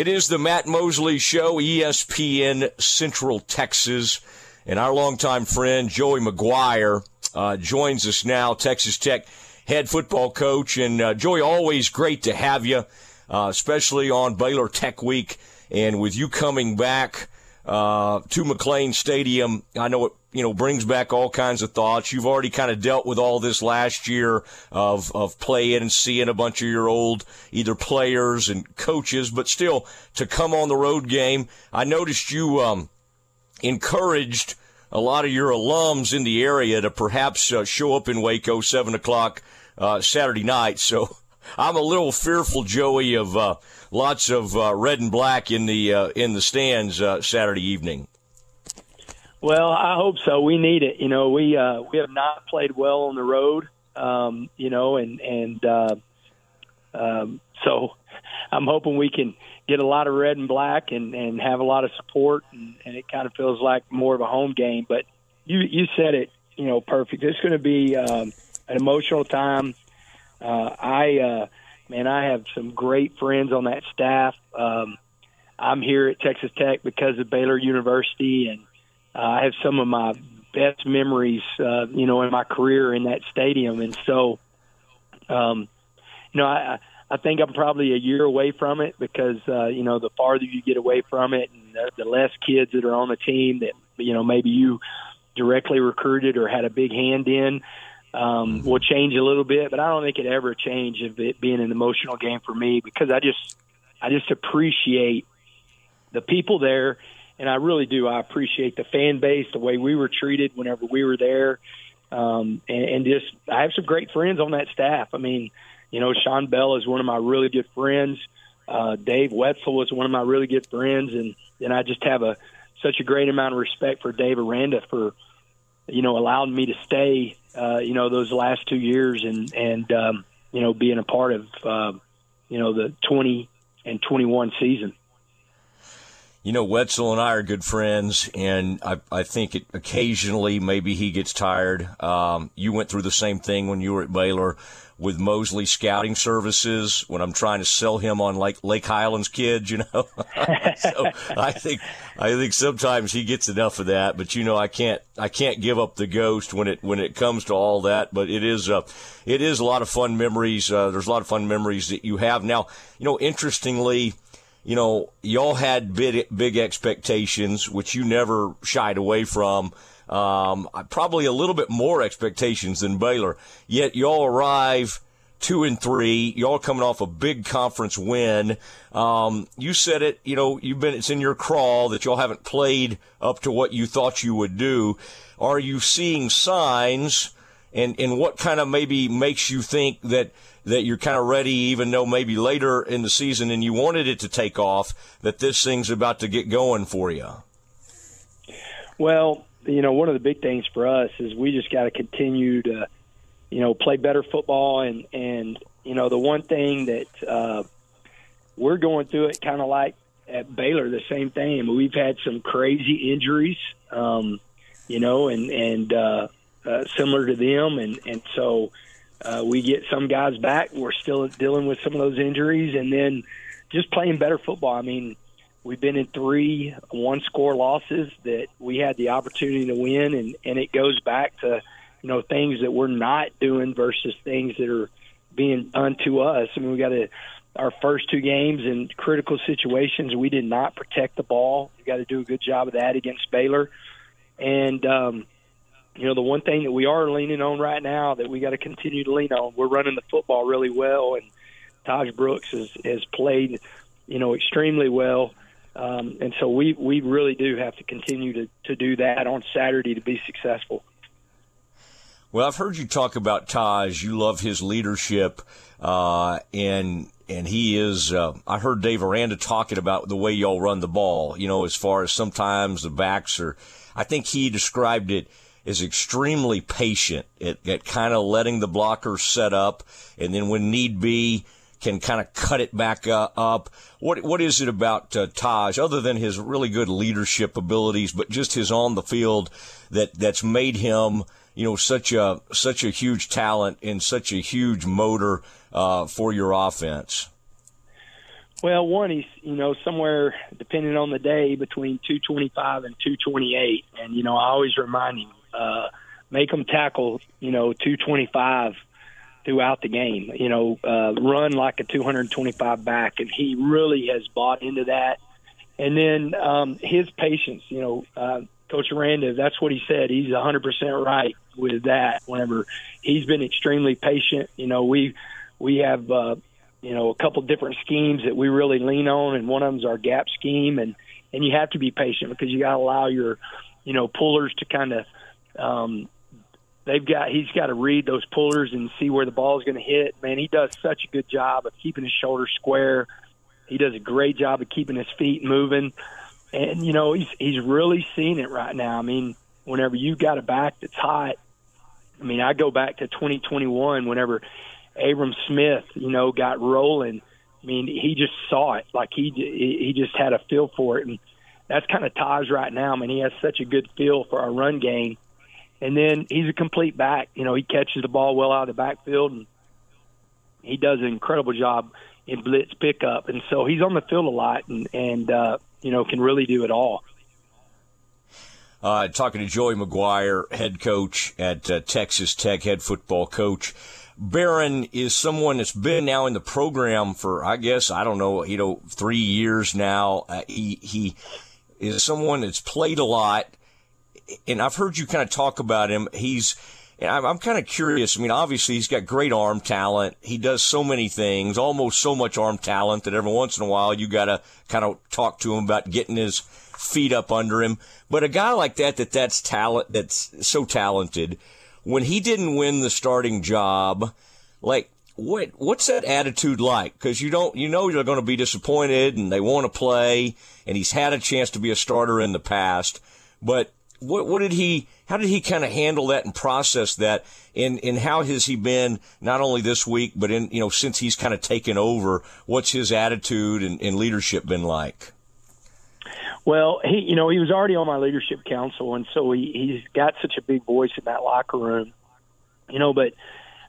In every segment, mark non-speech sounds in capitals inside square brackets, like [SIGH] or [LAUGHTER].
It is the Matt Mosley Show, ESPN Central Texas. And our longtime friend, Joey McGuire, uh, joins us now, Texas Tech head football coach. And uh, Joey, always great to have you, uh, especially on Baylor Tech Week. And with you coming back uh, to McLane Stadium, I know it you know, brings back all kinds of thoughts. You've already kind of dealt with all this last year of, of playing and seeing a bunch of your old either players and coaches, but still to come on the road game. I noticed you, um, encouraged a lot of your alums in the area to perhaps uh, show up in Waco seven o'clock, uh, Saturday night. So I'm a little fearful, Joey, of, uh, lots of, uh, red and black in the, uh, in the stands, uh, Saturday evening. Well, I hope so. We need it. You know, we uh, we have not played well on the road. Um, you know, and and uh, um, so [LAUGHS] I'm hoping we can get a lot of red and black and and have a lot of support, and, and it kind of feels like more of a home game. But you you said it, you know, perfect. It's going to be um, an emotional time. Uh, I uh, man, I have some great friends on that staff. Um, I'm here at Texas Tech because of Baylor University and uh, I have some of my best memories, uh, you know, in my career in that stadium, and so, um, you know, I I think I'm probably a year away from it because uh, you know the farther you get away from it, and the, the less kids that are on the team that you know maybe you directly recruited or had a big hand in. Um, mm-hmm. will change a little bit, but I don't think it ever change of it being an emotional game for me because I just I just appreciate the people there and I really do. I appreciate the fan base, the way we were treated whenever we were there, um, and, and just I have some great friends on that staff. I mean, you know, Sean Bell is one of my really good friends. Uh, Dave Wetzel was one of my really good friends, and and I just have a such a great amount of respect for Dave Aranda for you know allowed me to stay. Uh, you know, those last two years, and and um, you know being a part of uh, you know the 20 and 21 season you know, Wetzel and I are good friends, and I, I think it, occasionally maybe he gets tired. Um, you went through the same thing when you were at Baylor with Mosley Scouting Services when I'm trying to sell him on like Lake Highlands kids, you know. [LAUGHS] so I think I think sometimes he gets enough of that, but you know I can't I can't give up the ghost when it when it comes to all that. But it is uh, it is a lot of fun memories. Uh, there's a lot of fun memories that you have now. You know, interestingly you know, y'all had big, big expectations, which you never shied away from. Um, probably a little bit more expectations than Baylor. Yet y'all arrive two and three. Y'all coming off a big conference win. Um, you said it. You know, you've been. It's in your crawl that y'all haven't played up to what you thought you would do. Are you seeing signs? And and what kind of maybe makes you think that? That you're kind of ready, even though maybe later in the season and you wanted it to take off, that this thing's about to get going for you? Well, you know, one of the big things for us is we just got to continue to, you know, play better football. And, and you know, the one thing that uh, we're going through it kind of like at Baylor, the same thing. I mean, we've had some crazy injuries, um, you know, and, and uh, uh, similar to them. And, and so, uh, we get some guys back. We're still dealing with some of those injuries, and then just playing better football. I mean, we've been in three one score losses that we had the opportunity to win, and and it goes back to you know things that we're not doing versus things that are being done to us. I mean, we got to our first two games in critical situations. We did not protect the ball. We got to do a good job of that against Baylor, and um, you know, the one thing that we are leaning on right now that we got to continue to lean on, we're running the football really well, and Tahj Brooks has, has played, you know, extremely well. Um, and so we, we really do have to continue to, to do that on Saturday to be successful. Well, I've heard you talk about Tahj. You love his leadership, uh, and and he is. Uh, I heard Dave Aranda talking about the way y'all run the ball. You know, as far as sometimes the backs are. I think he described it is extremely patient at, at kind of letting the blockers set up, and then when need be, can kind of cut it back uh, up. What what is it about uh, Tahj, other than his really good leadership abilities, but just his on the field that that's made him, you know, such a such a huge talent and such a huge motor uh, for your offense? Well, one, he's you know somewhere depending on the day between 225 and 228, and you know I always remind him uh, make him tackle you know 225 throughout the game. You know, uh, run like a 225 back, and he really has bought into that. And then um, his patience, you know, uh, Coach Aranda, that's what he said. He's 100% right with that. Whenever he's been extremely patient, you know, we we have uh, you know a couple different schemes that we really lean on, and one of them's our gap scheme, and and you have to be patient because you got to allow your you know pullers to kind of um, they've got he's got to read those pullers and see where the ball is going to hit. Man, he does such a good job of keeping his shoulders square. He does a great job of keeping his feet moving, and you know he's he's really seen it right now. I mean, whenever you got a back that's hot, I mean, I go back to 2021 whenever Abram Smith, you know, got rolling. I mean, he just saw it. Like he he just had a feel for it, and that's kind of Tahj right now. I mean, he has such a good feel for our run game, and then he's a complete back. You know, he catches the ball well out of the backfield, and he does an incredible job in blitz pickup. And so he's on the field a lot, and and uh, you know can really do it all. Uh, talking to Joey McGuire, head coach at uh, Texas Tech, head football coach. Behren is someone that's been now in the program for, I guess, I don't know, you know, three years now. Uh, he, he is someone that's played a lot. And I've heard you kind of talk about him. He's, I'm, I'm kind of curious. I mean, obviously he's got great arm talent. He does so many things, almost so much arm talent that every once in a while you got to kind of talk to him about getting his feet up under him. But a guy like that, that that's talent, that's so talented, when he didn't win the starting job, like what what's that attitude like? Because you don't you know you're going to be disappointed and they want to play, and he's had a chance to be a starter in the past, but what what did he how did he kind of handle that and process that and and how has he been not only this week but in you know since he's kind of taken over what's his attitude and, and leadership been like well, he, you know, he was already on my leadership council, and so he, he's got such a big voice in that locker room, you know. But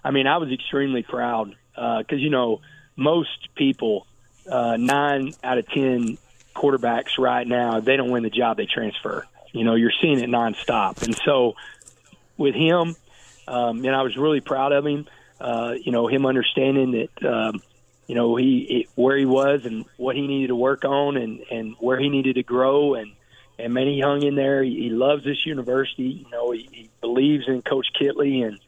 I mean, I was extremely proud because uh, you know most people, uh, nine out of ten quarterbacks right now, they don't win the job, they transfer. You know, you're seeing it nonstop, and so with him, um, and I was really proud of him. Uh, you know, him understanding that. Um, you know he where he was and what he needed to work on and and where he needed to grow. And and man he hung in there. He, he loves this university. You know he, he believes in coach Kittley. And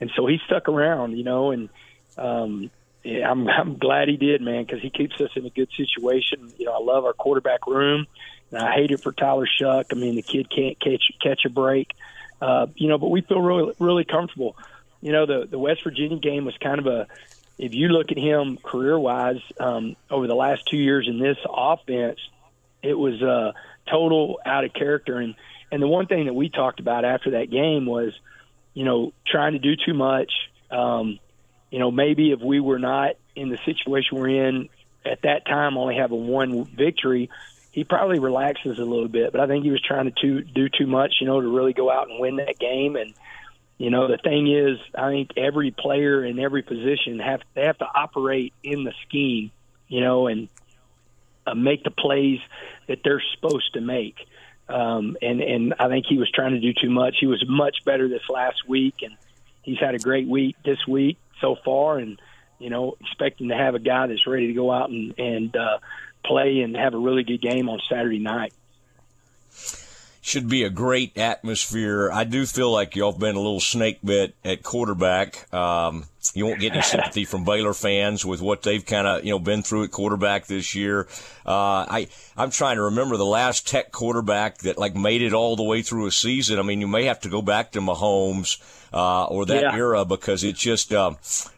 and so he stuck around you know and um yeah, I'm [LAUGHS] I'm glad he did man because he keeps us in a good situation. You know I love our quarterback room I hate it for Tyler Shough I mean the kid can't catch catch a break uh you know but we feel really really comfortable you know the the West Virginia game was kind of a if you look at him career wise um, over the last two years in this offense, it was uh, total out of character. And and the one thing that we talked about after that game was, you know, trying to do too much. Um, you know, maybe if we were not in the situation we're in at that time, only having one victory, he probably relaxes a little bit. But I think he was trying to too, do too much, you know, to really go out and win that game. And you know, the thing is, I think every player in every position have they have to operate in the scheme, you know, and uh, make the plays that they're supposed to make. Um, and and I think he was trying to do too much. He was much better this last week, and he's had a great week this week so far. And you know, expecting to have a guy that's ready to go out and and uh, play and have a really good game on Saturday night should be a great atmosphere. I do feel like y'all have been a little snake bit at quarterback. Um, you won't get any [LAUGHS] sympathy from Baylor fans with what they've kind of you know been through at quarterback this year. Uh, I I'm trying to remember the last Tech quarterback that like made it all the way through a season. I mean, you may have to go back to Mahomes uh, or that yeah. era because it's just uh,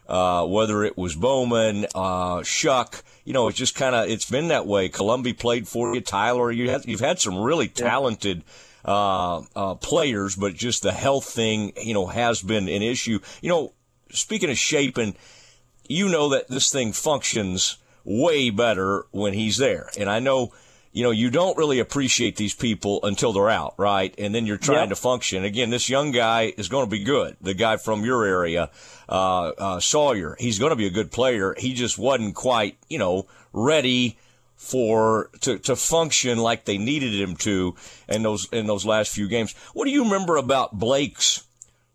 uh, whether it was Bowman, uh, Shough you know, it's just kind of it's been that way. Colombi played for you, Tyler. You had you've had some really talented uh, uh, players, but just the health thing, you know, has been an issue. You know, speaking of Shapen, you know that this thing functions way better when he's there, and I know you know, you don't really appreciate these people until they're out, right? And then you're trying yep. to function. Again, this young guy is going to be good. The guy from your area, uh, uh, Sawyer, he's going to be a good player. He just wasn't quite, you know, ready for to, to function like they needed him to in those in those last few games. What do you remember about Blake's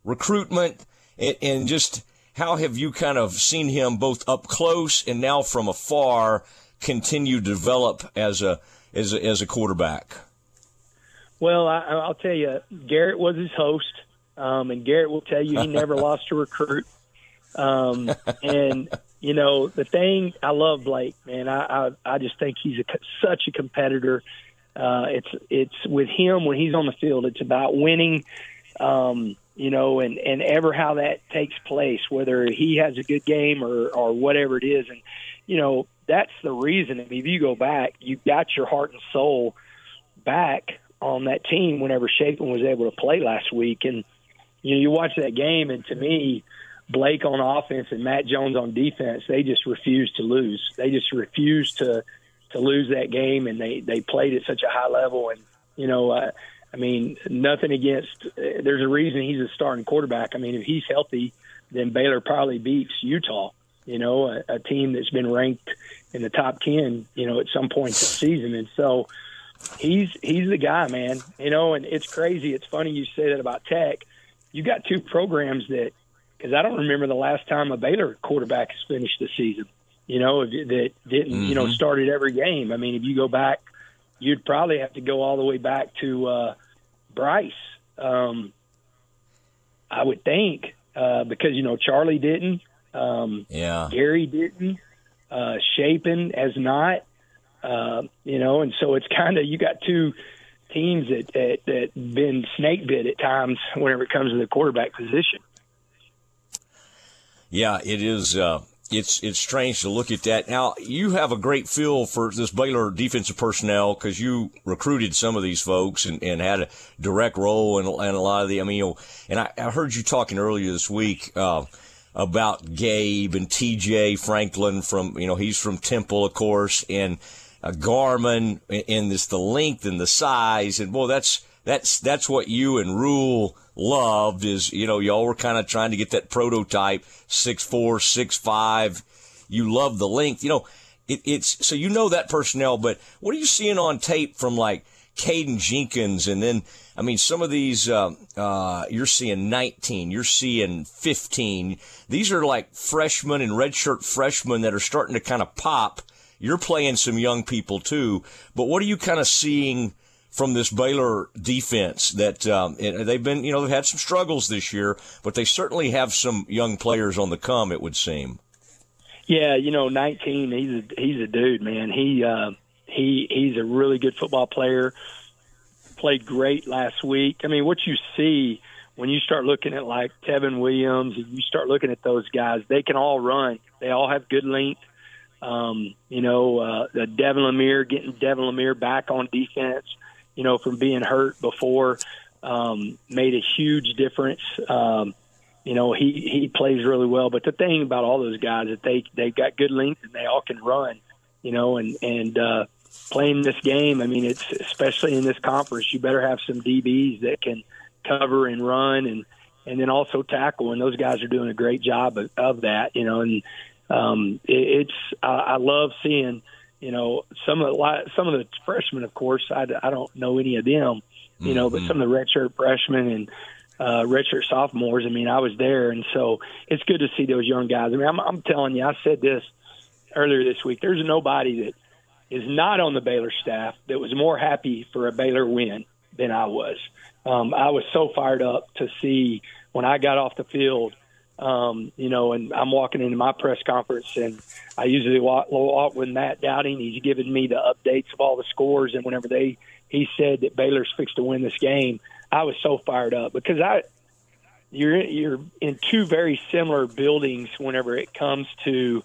recruitment and, and just how have you kind of seen him both up close and now from afar continue to develop as a as a, as a quarterback? Well, I, will tell you, Garrett was his host, um, and Garrett will tell you he never [LAUGHS] lost a recruit. Um, and you know the thing I love Blake, man. I I, I just think he's a, such a competitor. Uh, it's it's with him when he's on the field. It's about winning. Um, you know, and and ever how that takes place, whether he has a good game or or whatever it is, and you know that's the reason. I mean, if you go back, you got your heart and soul back on that team whenever Shapen was able to play last week, and you know you watch that game, and to me, Blake on offense and Matt Jones on defense, they just refused to lose. They just refused to to lose that game, and they they played at such a high level, and you know. Uh, I mean, nothing against. There's a reason he's a starting quarterback. I mean, if he's healthy, then Baylor probably beats Utah. You know, a, a team that's been ranked in the top ten. You know, at some point this season, and so he's he's the guy, man. You know, and it's crazy. It's funny you say that about Tech. You got two programs that because I don't remember the last time a Baylor quarterback has finished the season. You know, that didn't mm-hmm. you know mm-hmm. started every game. I mean, if you go back you'd probably have to go all the way back to uh, Bryce. Um, I would think uh, because you know Charlie didn't, um, yeah, Gerry didn't, uh, Shapen as not, uh, you know, and so it's kind of you got two teams that, that that been snake bit at times [LAUGHS] whenever it comes to the quarterback position. Yeah, it is. Uh, it's it's strange to look at that. Now you have a great feel for this Baylor defensive personnel because you recruited some of these folks and, and had a direct role in, in a lot of the. I mean, you know, and I, I heard you talking earlier this week uh, about Gabe and T.J. Franklin from you know he's from Temple, of course, and uh, Garmon and this the length and the size and boy that's that's that's what you and Rhule loved is you know y'all were kind of trying to get that prototype six four six five. You love the length, you know. It, it's so you know that personnel, but what are you seeing on tape from like Caden Jenkins and then I mean some of these uh, uh, you're seeing 19, you're seeing 15. These are like freshmen and redshirt freshmen that are starting to kind of pop. You're playing some young people too, but what are you kind of seeing? From this Baylor defense that um, they've been, you know, they've had some struggles this year, but they certainly have some young players on the come. It would seem. Yeah, you know, 19. He's a he's a dude, man. He uh, he he's a really good football player. Played great last week. I mean, what you see when you start looking at like Tevin Williams, and you start looking at those guys, they can all run. They all have good length. Um, you know, uh, Devin Lemear getting Devin Lemear back on defense you know, from being hurt before, um, made a huge difference. Um, you know, he he plays really well. But the thing about all those guys that they they've got good length and they all can run. You know, and and uh, playing this game, I mean, it's especially in this conference, you better have some DBs that can cover and run and and then also tackle. And those guys are doing a great job of, of that. You know, and um, it, it's I, I love seeing you know, some of the some of the freshmen, of course, I, I don't know any of them, you mm-hmm. know, but mm-hmm. some of the redshirt freshmen and uh, redshirt sophomores. I mean, I was there, and so it's good to see those young guys. I mean, I'm, I'm telling you, I said this earlier this week. There's nobody that is not on the Baylor staff that was more happy for a Baylor win than I was. Um, I was so fired up to see when I got off the field um, you know, and I'm walking into my press conference, and I usually walk, walk with Matt Dowding. He's giving me the updates of all the scores, and whenever they he said that Baylor's fixed to win this game, I was so fired up because I you're you're in two very similar buildings whenever it comes to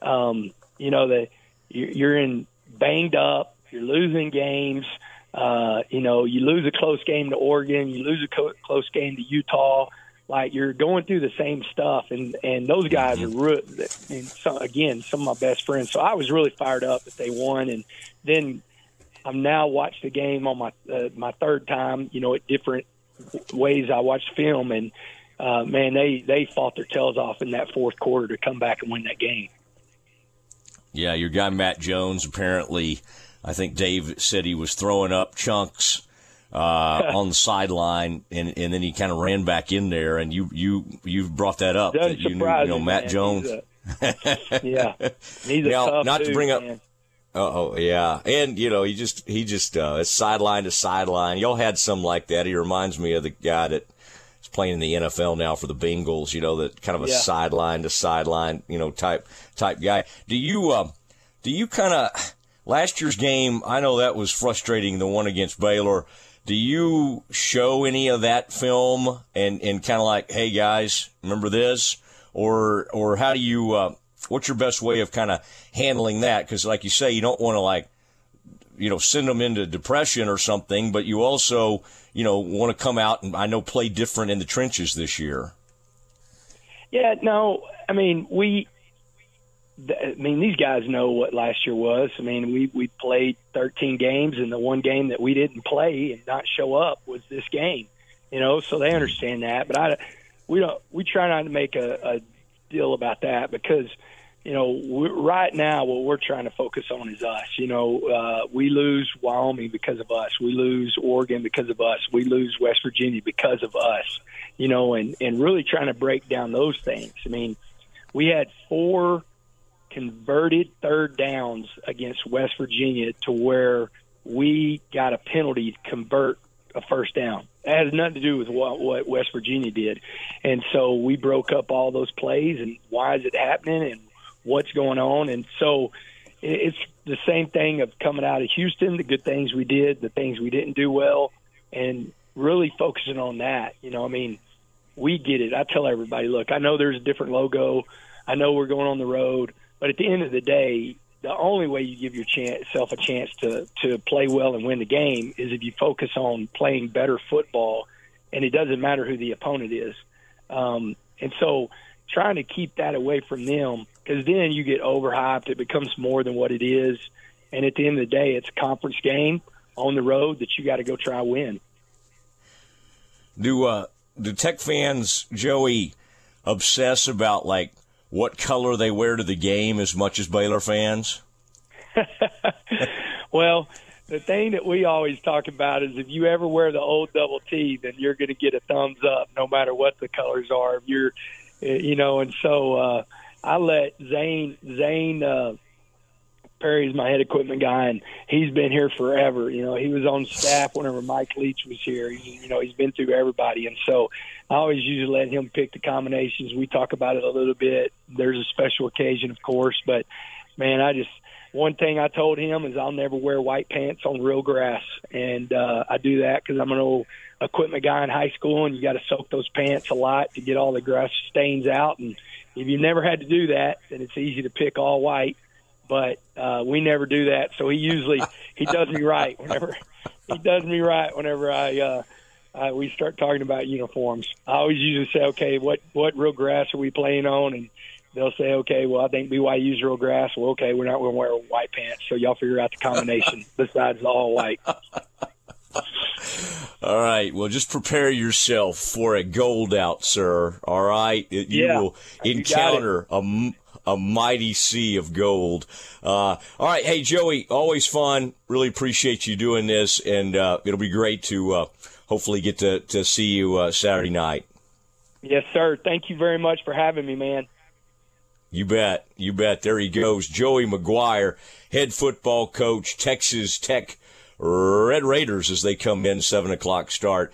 um, you know that you're in banged up, you're losing games. Uh, you know, you lose a close game to Oregon, you lose a co- close game to Utah like you're going through the same stuff and and those guys are re- and so, again some of my best friends. So i was really fired up that they won and then i'm now watched the game on my uh, my third time you know at different ways i watched film and uh man they they fought their tails off in that fourth quarter to come back and win that game. Yeah, your guy Matt Jones apparently, I think Dave said he was throwing up chunks uh, on the sideline, and and then he kind of ran back in there, and you you you brought that up Doesn't that you knew you know Matt man. Jones. He's a- [LAUGHS] yeah, he's a Now, tough not to bring up- man. Oh yeah, and you know he just he just uh, it's sideline to sideline. Y'all had some like that. He reminds me of the guy that is playing in the NFL now for the Bengals. You know that kind of a Yeah. sideline to sideline you know type type guy. Do you uh, do you kind of last year's game? I know that was frustrating. The one against Baylor. Do you show any of that film and and kind of like, hey guys, remember this, or or how do you? Uh, what's your best way of kind of handling that? Because, like you say, you don't want to like, you know, send them into depression or something, but you also, you know, want to come out and I know play different in the trenches this year. Yeah, no, I mean we. I mean these guys know what last year was. I mean we we played 13 games, and the one game that we didn't play and not show up was this game. You know, so they understand that. But I, we don't. We try not to make a, a deal about that because you know, we right now what we're trying to focus on is us. You know, uh, we lose Wyoming because of us. We lose Oregon because of us. We lose West Virginia because of us. You know, and and really trying to break down those things. I mean, we had four converted third downs against West Virginia to where we got a penalty to convert a first down. It has nothing to do with what, what West Virginia did. And so we broke up all those plays and why is it happening and what's going on. And so it's the same thing of coming out of Houston, the good things we did, the things we didn't do well, and really focusing on that. You know, I mean, we get it. I tell everybody, look, I know there's a different logo. I know we're going on the road, but at the end of the day, the only way you give yourself a chance to to play well and win the game is if you focus on playing better football, and it doesn't matter who the opponent is. Um, and so, trying to keep that away from them because then you get overhyped. It becomes more than what it is, and at the end of the day, it's a conference game on the road that you got to go try win. Do uh, do Tech fans, Joey, obsess about like what color they wear to the game as much as Baylor fans? [LAUGHS] Well, the thing that we always talk about is if you ever wear the old double T, then you're going to get a thumbs up, no matter what the colors are. If you're, eh, you know, and so uh, I let Zane Zane uh, Perry's my head equipment guy, and he's been here forever. You know, he was on staff whenever Mike Leach was here. He, you know, he's been through everybody, and so I always usually let him pick the combinations. We talk about it a little bit. There's a special occasion, of course, but man, I just one thing I told him is I'll never wear white pants on real grass, and uh, I do that because I'm an old equipment guy in high school, and you got to soak those pants a lot to get all the grass stains out. And if you never had to do that, then it's easy to pick all white. But uh, we never do that, so he usually he does me right whenever he does me right whenever I. Uh, uh, we start talking about uniforms. I always usually say, okay, what what real grass are we playing on? And they'll say, okay, well, I think BYU's real grass. Well, okay, we're not going to wear white pants, so y'all figure out the combination [LAUGHS] besides the all white. All right. Well, just prepare yourself for a gold out, sir. All right. You Yeah, will encounter a, a mighty sea of gold. Uh, all right. Hey, Joey, always fun. Really appreciate you doing this. And uh, it'll be great to uh, hopefully get to, to see you uh, Saturday night. Yes, sir. Thank you very much for having me, man. You bet. You bet. There he goes. Joey McGuire, head football coach, Texas Tech Red Raiders as they come in, 7 o'clock start.